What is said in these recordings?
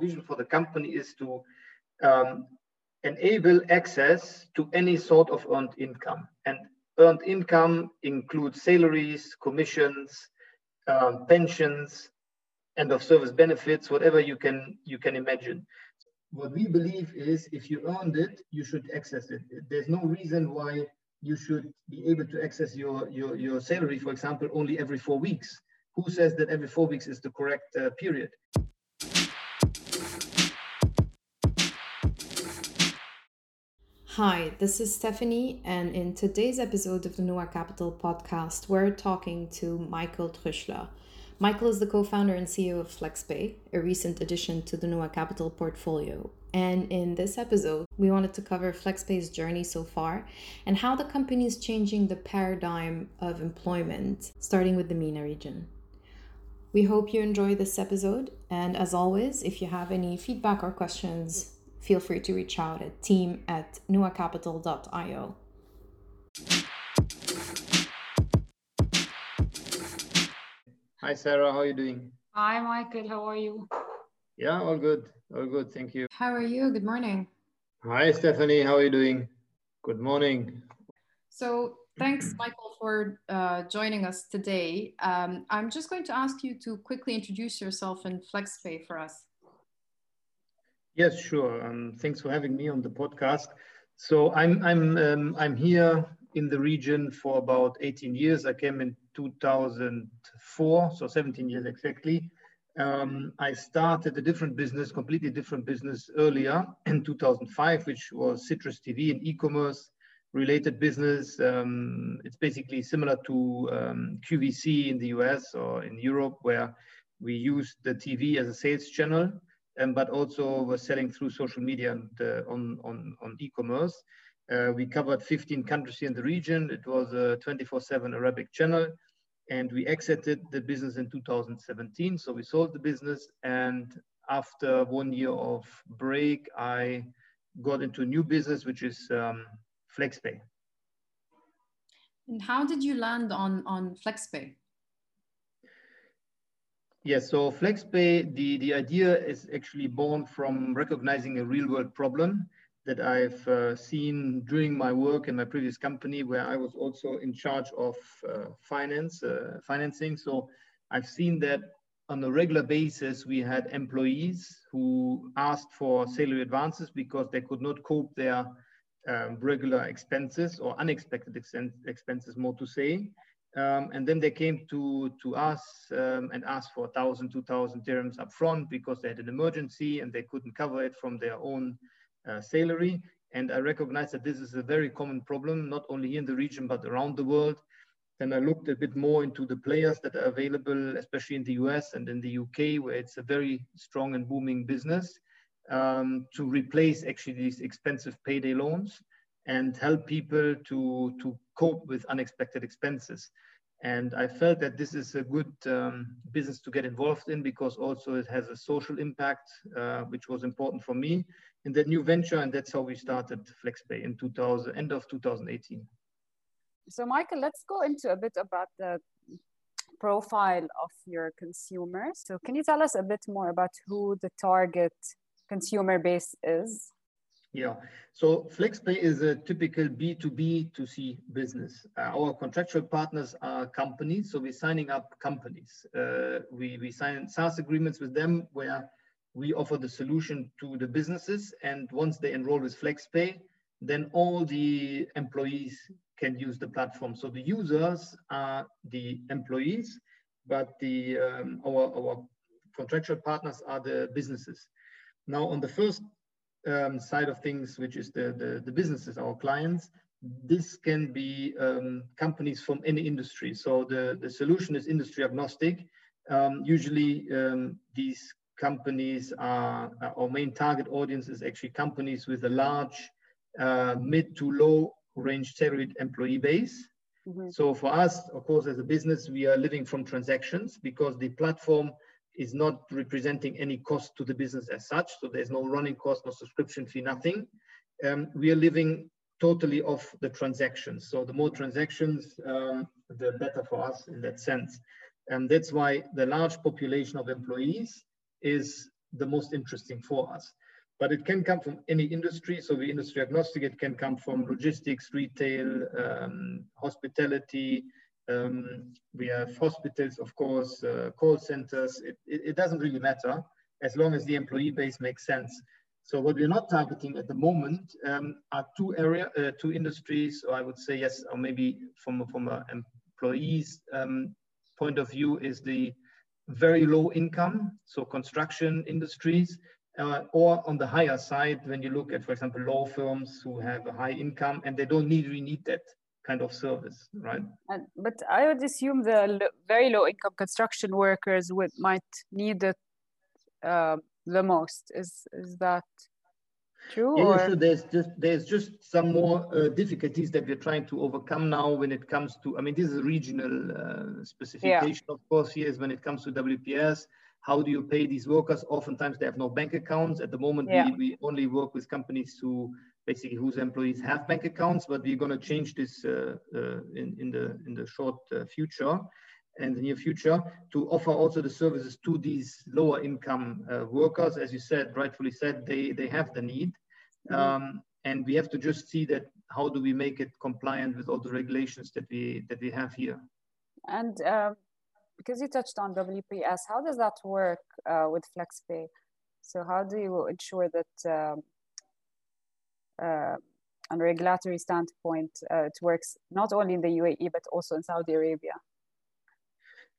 vision for the company is to um, enable access to any sort of earned income. And earned income includes salaries, commissions, um, pensions, end of service benefits, whatever you can you can imagine. What we believe is if you earned it, you should access it. There's no reason why you should be able to access your, your, your salary, for example, only every four weeks. Who says that every four weeks is the correct uh, period? Hi, this is Stephanie, and in today's episode of the Noah Capital podcast, we're talking to Michael Truschler. Michael is the co founder and CEO of FlexxPay, a recent addition to the Noah Capital portfolio. And in this episode, we wanted to cover FlexxPay's journey so far and how the company is changing the paradigm of employment, starting with the MENA region. We hope you enjoy this episode. And as always, if you have any feedback or questions, feel free to reach out at team at nuacapital.io. Hi, Sarah. How are you doing? Hi, Michael. How are you? Yeah, all good. All good. Thank you. How are you? Good morning. Hi, Stephanie. How are you doing? Good morning. So, thanks, Michael, for uh, joining us today. Um, I'm just going to ask you to quickly introduce yourself and FlexxPay for us. Yes, sure. Um, thanks for having me on the podcast. So I'm I'm um, I'm here in the region for about 18 years. I came in 2004, so 17 years exactly. Um, I started a different business, completely different business earlier in 2005, which was Citruss TV, and e-commerce related business. Um, it's basically similar to um, QVC in the US or in Europe, where we use the TV as a sales channel um, but also we're selling through social media and uh, on, on, on e-commerce. Uh, we covered 15 countries in the region. It was a 24-7 Arabic channel and we exited the business in 2017. So we sold the business and after one year of break, I got into a new business, which is um, FlexxPay. And how did you land on, on FlexxPay? Yes, so FlexxPay, the, the idea is actually born from recognizing a real world problem that I've uh, seen during my work in my previous company where I was also in charge of uh, finance, uh, financing. So I've seen that on a regular basis, we had employees who asked for salary advances because they could not cope their um, regular expenses or unexpected expenses, more to say. Um, and then they came to, to us um, and asked for 1,000, 2,000 dirhams up front because they had an emergency and they couldn't cover it from their own uh, salary. And I recognized that this is a very common problem, not only in the region, but around the world. Then I looked a bit more into the players that are available, especially in the US and in the UK, where it's a very strong and booming business, um, to replace actually these expensive payday loans and help people to, to cope with unexpected expenses. And I felt that this is a good um, business to get involved in because also it has a social impact, uh, which was important for me in that new venture. And that's how we started FlexxPay in 2000, end of 2018. So Michael, let's go into a bit about the profile of your consumer. So can you tell us a bit more about who the target consumer base is? Yeah, so FlexxPay is a typical B2B to C business. Uh, our contractual partners are companies, so we're signing up companies. Uh, we, we sign SaaS agreements with them where we offer the solution to the businesses. And once they enroll with FlexxPay, then all the employees can use the platform. So the users are the employees, but the um, our, our contractual partners are the businesses. Now, on the first um, side of things, which is the, the, the, businesses, our clients, this can be um, companies from any industry. So the, the solution is industry agnostic. Um, usually um, these companies are, our main target audience is actually companies with a large uh, mid to low range salaried employee base. Mm-hmm. So for us, of course, as a business, we are living from transactions because the platform is not representing any cost to the business as such. So there's no running cost, no subscription fee, nothing. Um, we are living totally off the transactions. So the more transactions, um, the better for us in that sense. And that's why the large population of employees is the most interesting for us. But it can come from any industry. So we industry agnostic. It can come from logistics, retail, um, hospitality. Um, we have hospitals, of course, uh, call centers. It, it, it doesn't really matter as long as the employee base makes sense. So what we're not targeting at the moment um, are two area, uh, two industries, or I would say yes, or maybe from from an employees um, point of view is the very low income, so construction industries, uh, or on the higher side, when you look at, for example, law firms who have a high income and they don't need really need that kind of service, right? And, but I would assume the very low income construction workers would might need it uh, the most. Is is that true? Yeah, or? Sure. There's just there's just some more uh, difficulties that we're trying to overcome now when it comes to. I mean, this is a regional uh, specification, yeah. of course. Here is when it comes to WPS. How do you pay these workers? Oftentimes they have no bank accounts. At the moment, yeah. we, we only work with companies who basically whose employees have bank accounts, but we're going to change this uh, uh, in, in the in the short uh, future and the near future to offer also the services to these lower income uh, workers. As you said, rightfully said, they, they have the need. Mm-hmm. Um, and we have to just see that how do we make it compliant with all the regulations that we that we have here. And uh, because you touched on WPS, how does that work uh, with FlexxPay? So how do you ensure that um, uh, on a regulatory standpoint, uh, it works not only in the UAE but also in Saudi Arabia?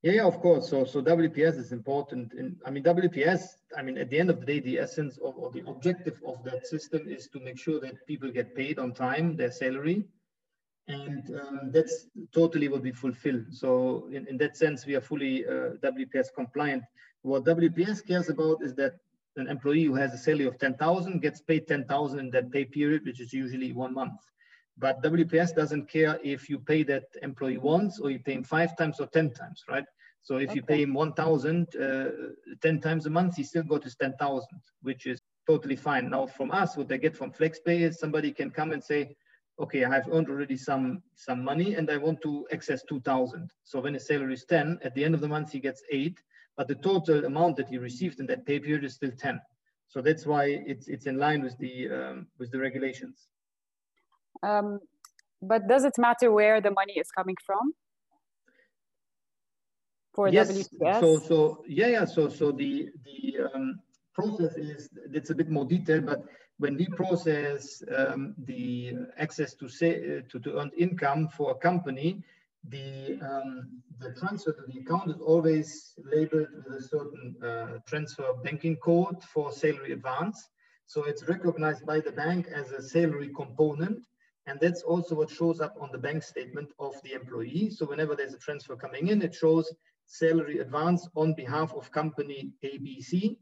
Yeah, yeah, of course. So, so WPS is important. And I mean, WPS, I mean, at the end of the day, the essence of, or the objective of that system is to make sure that people get paid on time, their salary. And um, that's totally what we fulfill. So in, in that sense, we are fully uh, WPS compliant. What WPS cares about is that an employee who has a salary of 10,000 gets paid 10,000 in that pay period, which is usually one month. But WPS doesn't care if you pay that employee once or you pay him five times or 10 times, right? So if okay. you pay him 1,000 uh, 10 times a month, he still got his 10,000, which is totally fine. Now from us, what they get from FlexxPay is somebody can come and say, okay, I've earned already some, some money and I want to access 2,000. So when his salary is 10, at the end of the month, he gets eight, but the total amount that he received in that pay period is still 10. So that's why it's, it's in line with the, um, with the regulations. Um, but does it matter where the money is coming from? For yes. So, so yeah, yeah. So, so the the um, process is it's a bit more detailed, but when we process um, the access to say to, to earned income for a company, the um, the transfer to the account is always labeled with a certain uh, transfer banking code for salary advance. So it's recognized by the bank as a salary component. And that's also what shows up on the bank statement of the employee. So whenever there's a transfer coming in, it shows salary advance on behalf of company ABC.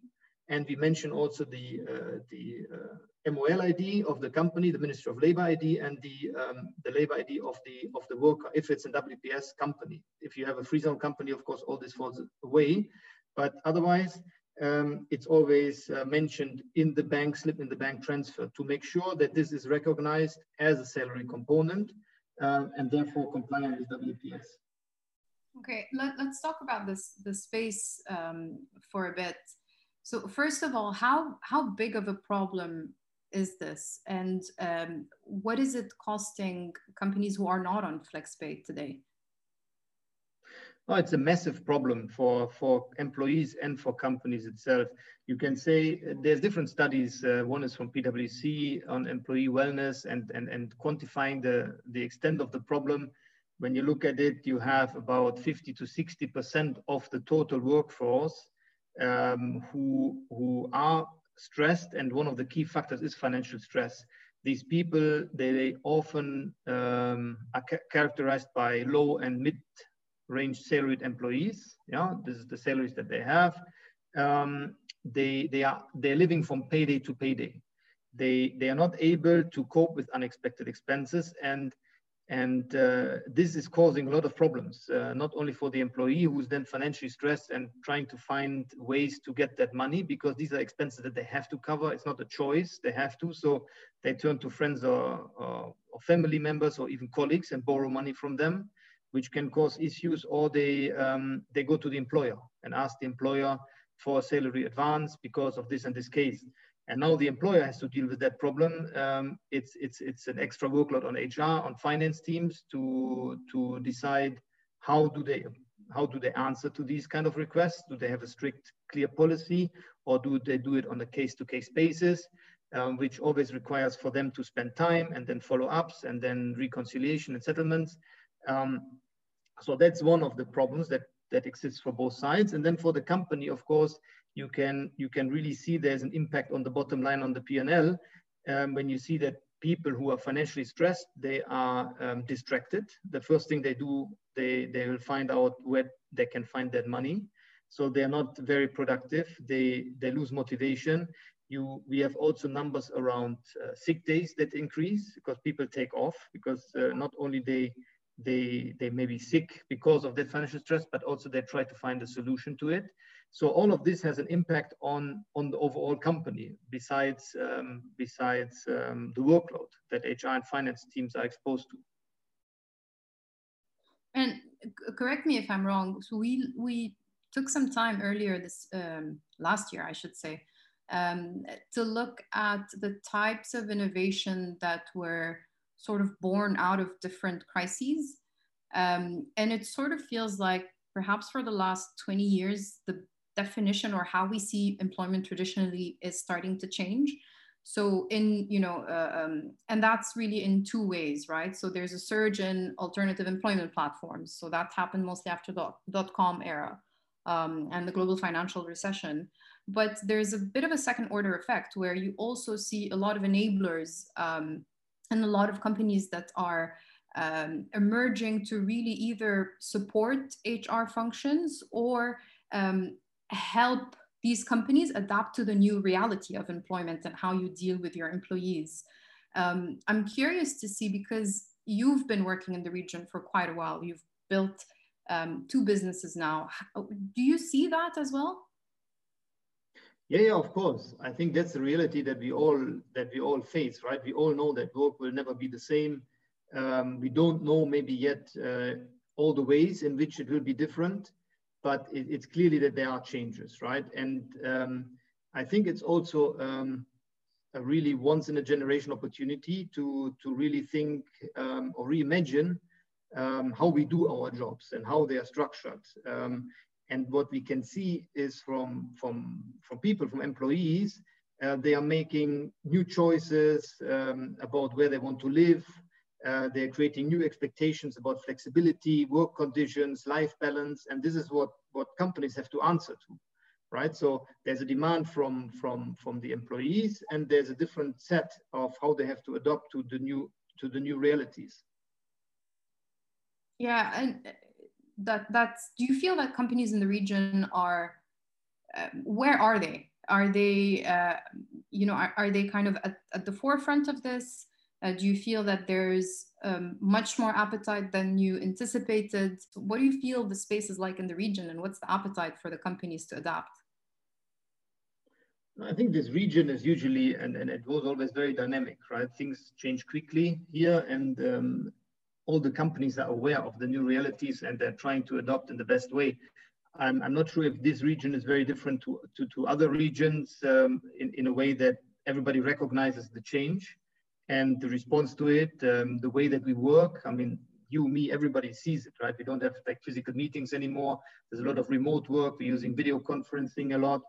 And we mention also the, uh, the uh, MOL ID of the company, the Ministry of Labor ID, and the, um, the labor ID of the, of the worker, if it's a WPS company. If you have a free zone company, of course, all this falls away. But otherwise, um, it's always uh, mentioned in the bank slip, in the bank transfer, to make sure that this is recognized as a salary component um, and therefore compliant with WPS. Okay, Let, us talk about this the space um, for a bit. So first of all, how how big of a problem is this, and um, what is it costing companies who are not on FlexxPay today? Oh, it's a massive problem for, for employees and for companies itself. You can say uh, there's different studies. Uh, one is from PwC on employee wellness and, and, and quantifying the, the extent of the problem. When you look at it, you have about 50 to 60% of the total workforce um, who, who are stressed. And one of the key factors is financial stress. These people, they often um, are ca characterized by low and mid range salaried employees. Yeah, this is the salaries that they have. Um, they they are they're living from payday to payday. They they are not able to cope with unexpected expenses and and uh, this is causing a lot of problems, uh, not only for the employee who's then financially stressed and trying to find ways to get that money because these are expenses that they have to cover. It's not a choice, they have to. So they turn to friends or, or, or family members or even colleagues and borrow money from them which can cause issues, or they um, they go to the employer and ask the employer for a salary advance because of this and this case. And now the employer has to deal with that problem. Um, it's, it's, it's an extra workload on HR, on finance teams to, to decide how do they how do they answer to these kind of requests? Do they have a strict, clear policy, or do they do it on a case-to-case basis, um, which always requires for them to spend time and then follow-ups and then reconciliation and settlements. Um, so that's one of the problems that that exists for both sides. And then for the company, of course, you can you can really see there's an impact on the bottom line on the P&L um, when you see that people who are financially stressed, they are um, distracted. The first thing they do, they, they will find out where they can find that money. So they are not very productive. They, they lose motivation. You, we have also numbers around uh, sick days that increase because people take off because uh, not only they, they, they may be sick because of that financial stress, but also they try to find a solution to it. So all of this has an impact on, on the overall company besides, um, besides um, the workload that HR and finance teams are exposed to. And correct me if I'm wrong. So we, we took some time earlier this um, last year, I should say, um, to look at the types of innovation that were sort of born out of different crises. Um, and it sort of feels like perhaps for the last 20 years, the definition or how we see employment traditionally is starting to change. So in you know uh, um, and that's really in two ways right? So there's a surge in alternative employment platforms. So that happened mostly after the dot com era um, and the global financial recession. But there's a bit of a second order effect where you also see a lot of enablers um, and a lot of companies that are um, emerging to really either support hr functions or um, help these companies adapt to the new reality of employment and how you deal with your employees. Um, I'm curious to see because you've been working in the region for quite a while. You've built um, two businesses now. Do you see that as well? Yeah, yeah, of course. I think that's the reality that we all that we all face, right? We all know that work will never be the same. Um, we don't know maybe yet uh, all the ways in which it will be different but it, it's clearly that there are changes, right? And um, I think it's also um, a really once in a generation opportunity to, to really think um, or reimagine um, how we do our jobs and how they are structured. Um, and what we can see is from, from, from people, from employees, uh, they are making new choices um, about where they want to live, uh, they're creating new expectations about flexibility, work conditions, life balance, and this is what, what companies have to answer to, right? So there's a demand from, from, from the employees, and there's a different set of how they have to adapt to the new, to the new realities. Yeah, and that that's. Do you feel that companies in the region are? Uh, where are they? Are they, uh, you know, are, are they kind of at, at the forefront of this? Uh, do you feel that there's um, much more appetite than you anticipated? What do you feel the space is like in the region and what's the appetite for the companies to adapt? I think this region is usually, and, and it was always very dynamic, right? Things change quickly here and um, all the companies are aware of the new realities and they're trying to adopt in the best way. I'm, I'm not sure if this region is very different to, to, to other regions um, in, in a way that everybody recognizes the change and the response to it, um, the way that we work. I mean, you, me, everybody sees it, right? We don't have like physical meetings anymore. There's a lot of remote work. We're using video conferencing a lot.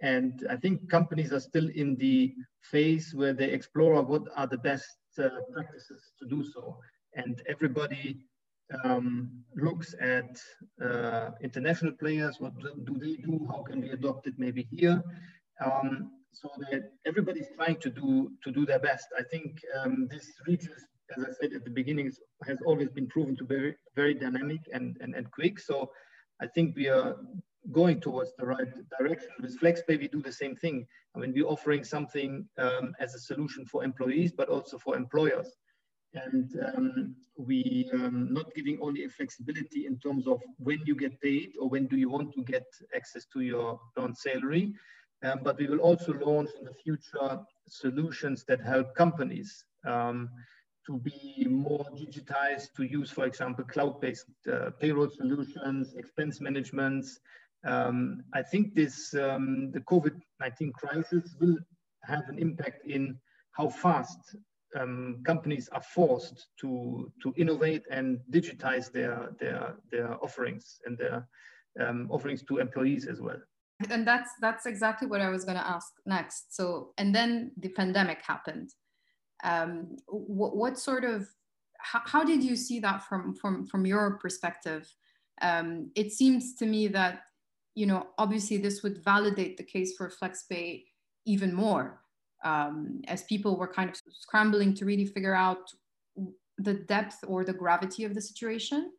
And I think companies are still in the phase where they explore what are the best uh, practices to do so. And everybody um, looks at uh, international players. What do they do? How can we adopt it maybe here? Um, so that everybody's trying to do to do their best. I think um, this region, as I said at the beginning, has always been proven to be very, very dynamic and, and, and quick. So I think we are going towards the right direction. With FlexxPay, we do the same thing. I mean, we're offering something um, as a solution for employees, but also for employers. And um, we um, not giving only a flexibility in terms of when you get paid or when do you want to get access to your own salary, um, but we will also launch in the future solutions that help companies um, to be more digitized, to use, for example, cloud-based uh, payroll solutions, expense management, Um, I think this um, the COVID-19 crisis will have an impact in how fast um, companies are forced to to innovate and digitize their their their offerings and their um, offerings to employees as well. And that's that's exactly what I was going to ask next. So and then the pandemic happened. Um, what, what sort of how, how did you see that from from from your perspective? Um, it seems to me that you know obviously this would validate the case for FlexxPay even more um, as people were kind of scrambling to really figure out the depth or the gravity of the situation?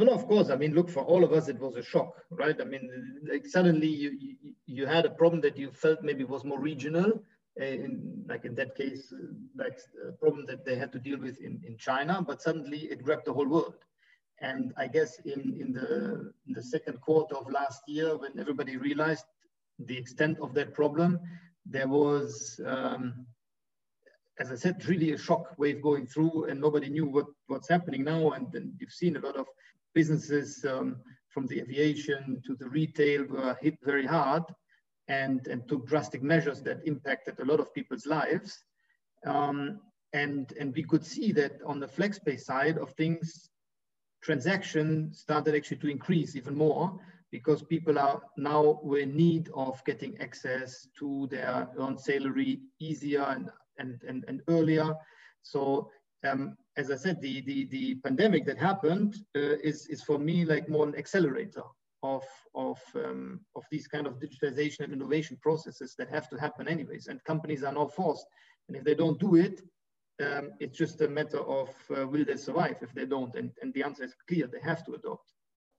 No, no, of course. I mean, look, for all of us, it was a shock, right? I mean, like suddenly you, you, you had a problem that you felt maybe was more regional, uh, in, like in that case, like a problem that they had to deal with in, in China, but suddenly it grabbed the whole world. And I guess in, in, the, in the second quarter of last year, when everybody realized the extent of that problem, there was, um, as I said, really a shock wave going through, and nobody knew what, what's happening now. And then you've seen a lot of businesses um, from the aviation to the retail were hit very hard and, and took drastic measures that impacted a lot of people's lives. Um, and, and we could see that on the FlexxPay side of things, transaction started actually to increase even more because people are now in need of getting access to their own salary easier and, and, and, and earlier. So um, as I said, the, the, the pandemic that happened uh, is, is for me like more an accelerator of, of, um, of these kind of digitization and innovation processes that have to happen anyways. And companies are now forced. And if they don't do it, um, it's just a matter of uh, will they survive if they don't? And, and the answer is clear, they have to adopt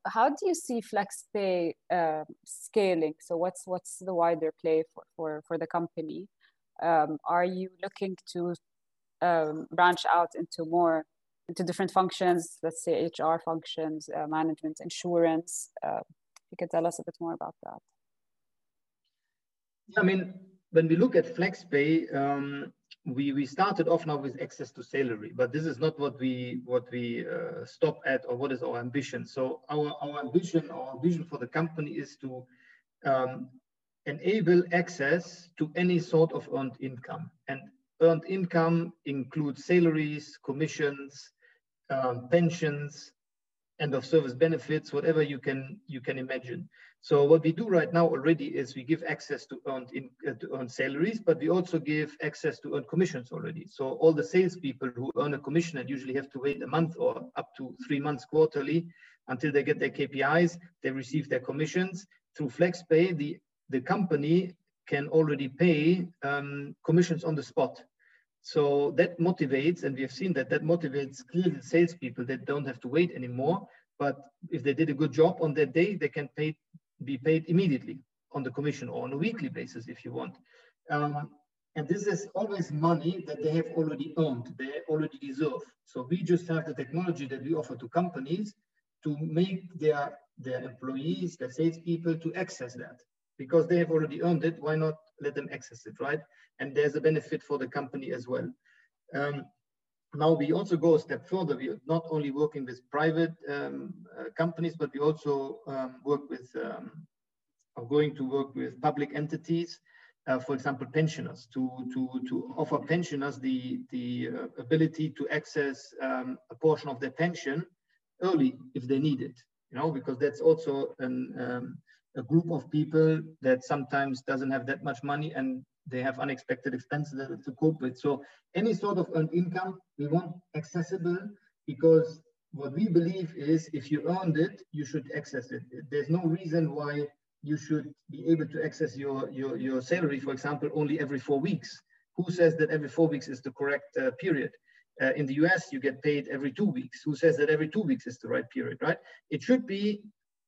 how do you see FlexxPay uh, scaling? So what's what's the wider play for for, for the company? Um, are you looking to um, branch out into more into different functions? Let's say HR functions, uh, management, insurance. Uh, you can tell us a bit more about that. I mean, when we look at FlexxPay, um, we we started off now with access to salary, but this is not what we what we uh, stop at or what is our ambition. So our our ambition, our vision for the company is to um, enable access to any sort of earned income, and earned income includes salaries, commissions, um, pensions, end of service benefits, whatever you can you can imagine. So what we do right now already is we give access to earned in, uh, to earned salaries, but we also give access to earned commissions already. So all the salespeople who earn a commission and usually have to wait a month or up to three months quarterly until they get their KPIs, they receive their commissions through FlexxPay. The the company can already pay um, commissions on the spot. So that motivates, and we have seen that that motivates clearly salespeople that don't have to wait anymore. But if they did a good job on that day, they can pay be paid immediately on the commission or on a weekly basis if you want. Um, and this is always money that they have already earned, they already deserve. So we just have the technology that we offer to companies to make their, their employees, their salespeople to access that. Because they have already earned it, why not let them access it, right? And there's a benefit for the company as well. Um, now we also go a step further. We are not only working with private um, uh, companies, but we also um, work with, um, are going to work with public entities, uh, for example, pensioners, to, to, to offer pensioners the, the uh, ability to access um, a portion of their pension early if they need it, you know, because that's also an, um, a group of people that sometimes doesn't have that much money and they have unexpected expenses to cope with. So any sort of earned income, we want accessible because what we believe is if you earned it, you should access it. There's no reason why you should be able to access your, your, your salary, for example, only every four weeks. Who says that every four weeks is the correct uh, period? Uh, in the US, you get paid every two weeks. Who says that every two weeks is the right period, right? It should be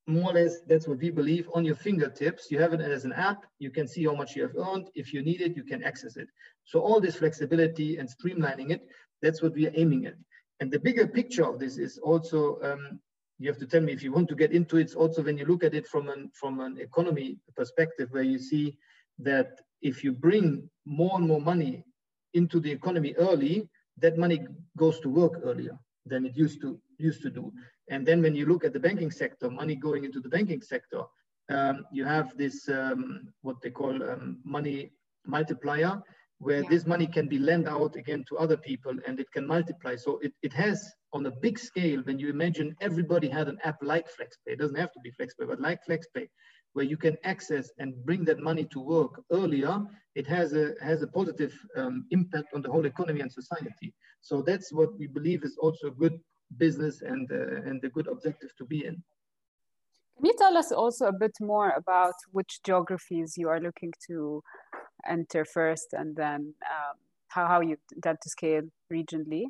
more or less that's what we believe on your fingertips. You have it as an app. You can see how much you have earned. If you need it you can access it. So all this flexibility and streamlining it that's what we are aiming at. And the bigger picture of this is also um, you have to tell me if you want to get into it it's also when you look at it from an from an economy perspective where you see that if you bring more and more money into the economy early that money goes to work earlier than it used to used to do And then when you look at the banking sector, money going into the banking sector, um, you have this um, what they call um, money multiplier, where yeah. this money can be lent out again to other people and it can multiply. So it, it has on a big scale, when you imagine everybody had an app like FlexxPay, it doesn't have to be FlexxPay, but like FlexxPay, where you can access and bring that money to work earlier, it has a has a positive um, impact on the whole economy and society. So that's what we believe is also a good business and uh, and a good objective to be in. Can you tell us also a bit more about which geographies you are looking to enter first, and then um, how how you intend to scale regionally?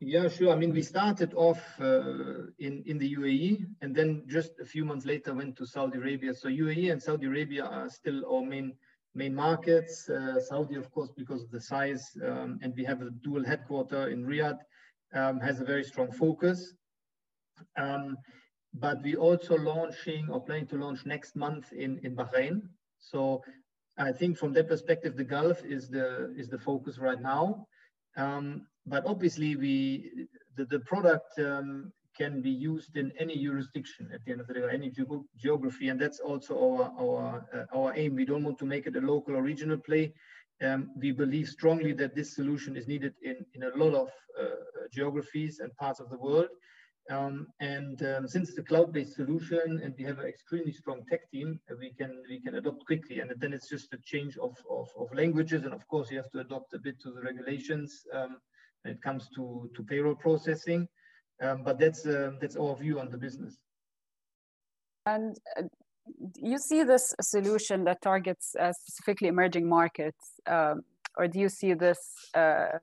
Yeah, sure. I mean, we started off uh, in, in the UAE and then just a few months later went to Saudi Arabia. So UAE and Saudi Arabia are still our main main markets. Uh, Saudi, of course, because of the size, um, and we have a dual headquarter in Riyadh, um, has a very strong focus. Um, but we also launching or planning to launch next month in, in Bahrain. So I think from that perspective, the Gulf is the is the focus right now. Um, but obviously, we the, the product um, can be used in any jurisdiction at the end of the day, any ge geography, and that's also our our uh, our aim. We don't want to make it a local or regional play. Um, we believe strongly that this solution is needed in in a lot of uh, geographies and parts of the world. Um, and um, since it's a cloud-based solution and we have an extremely strong tech team, uh, we can we can adopt quickly. And then it's just a change of, of, of languages. And of course, you have to adopt a bit to the regulations um, when it comes to, to payroll processing. Um, but that's, uh, that's our view on the business. And uh, you see this solution that targets uh, specifically emerging markets, um, or do you see this uh,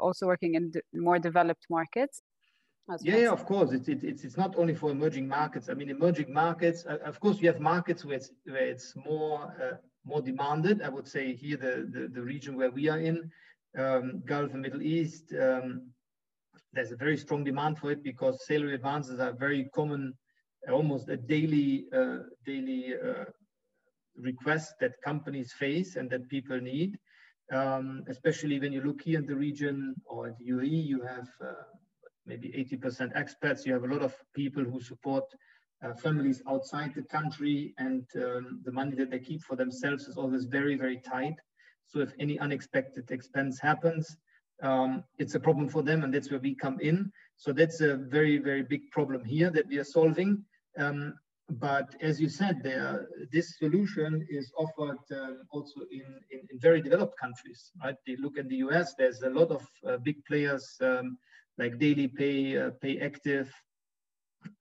also working in more developed markets? yeah, yeah, of course. It's, it's, it's not only for emerging markets. I mean, emerging markets, uh, of course, you have markets where it's, where it's more, uh, more demanded. I would say here, the, the, the region where we are in, um, Gulf and Middle East, um, there's a very strong demand for it because salary advances are very common, almost a daily, uh, daily uh, request that companies face and that people need. Um, especially when you look here in the region or the UAE, you have uh, maybe 80% expats. You have a lot of people who support uh, families outside the country, and um, the money that they keep for themselves is always very, very tight. So if any unexpected expense happens, um, it's a problem for them, and that's where we come in. So that's a very, very big problem here that we are solving. Um, but as you said, there, this solution is offered um, also in, in, in, very developed countries, right? They look at the US, there's a lot of uh, big players um, like DailyPay, uh, PayActiv,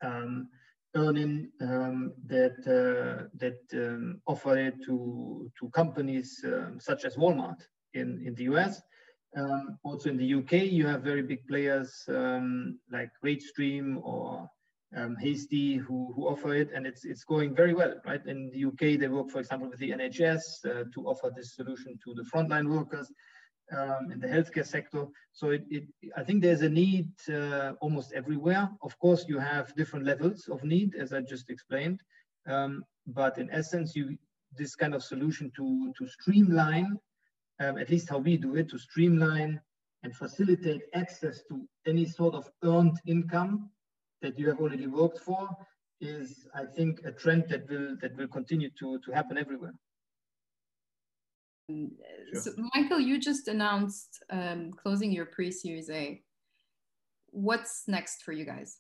um, Earnin um, that uh, that um, offer it to to companies such as Walmart in in the US. Also in the UK, you have very big players like WageStream or um, Hastee who, who offer it, and it's it's going very well, right? In the UK, they work, for example, with the NHS uh, to offer this solution to the frontline workers um, in the healthcare sector. So it, it, I think there's a need uh, almost everywhere. Of course, you have different levels of need, as I just explained. Um, but in essence, you this kind of solution to, to streamline, um, at least how we do it, to streamline and facilitate access to any sort of earned income that you have already worked for is, I think, a trend that will that will continue to, to happen everywhere. Sure. So, Michael, you just announced um, closing your pre Series A. What's next for you guys?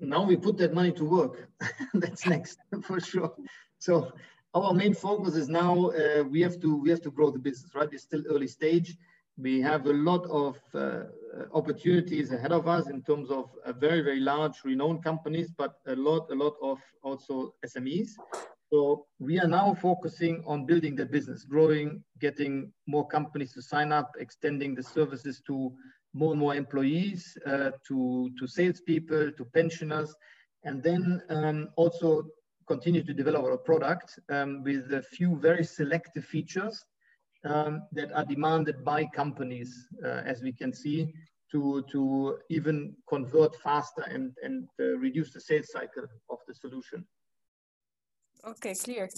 Now we put that money to work. That's next for sure. So our main focus is now uh, we have to we have to grow the business. Right, it's still early stage. We have a lot of uh, opportunities ahead of us in terms of very very large renowned companies, but a lot a lot of also SMEs. So we are now focusing on building the business, growing, getting more companies to sign up, extending the services to more and more employees, uh, to, to salespeople, to pensioners, and then um, also continue to develop our product um, with a few very selective features um, that are demanded by companies, uh, as we can see, to, to even convert faster and, and uh, reduce the sales cycle of the solution. Okay, clear.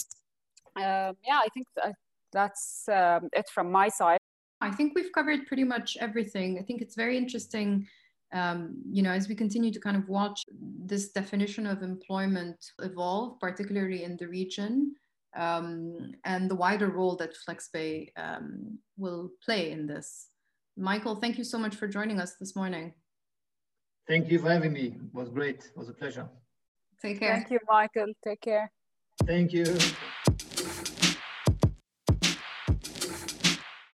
Um, yeah, I think that that's um, it from my side. I think we've covered pretty much everything. I think it's very interesting, um, you know, as we continue to kind of watch this definition of employment evolve, particularly in the region, um, and the wider role that FlexxPay um, will play in this. Michael, thank you so much for joining us this morning. Thank you for having me. It was great. It was a pleasure. Take care. Thank you, Michael. Take care. Thank you.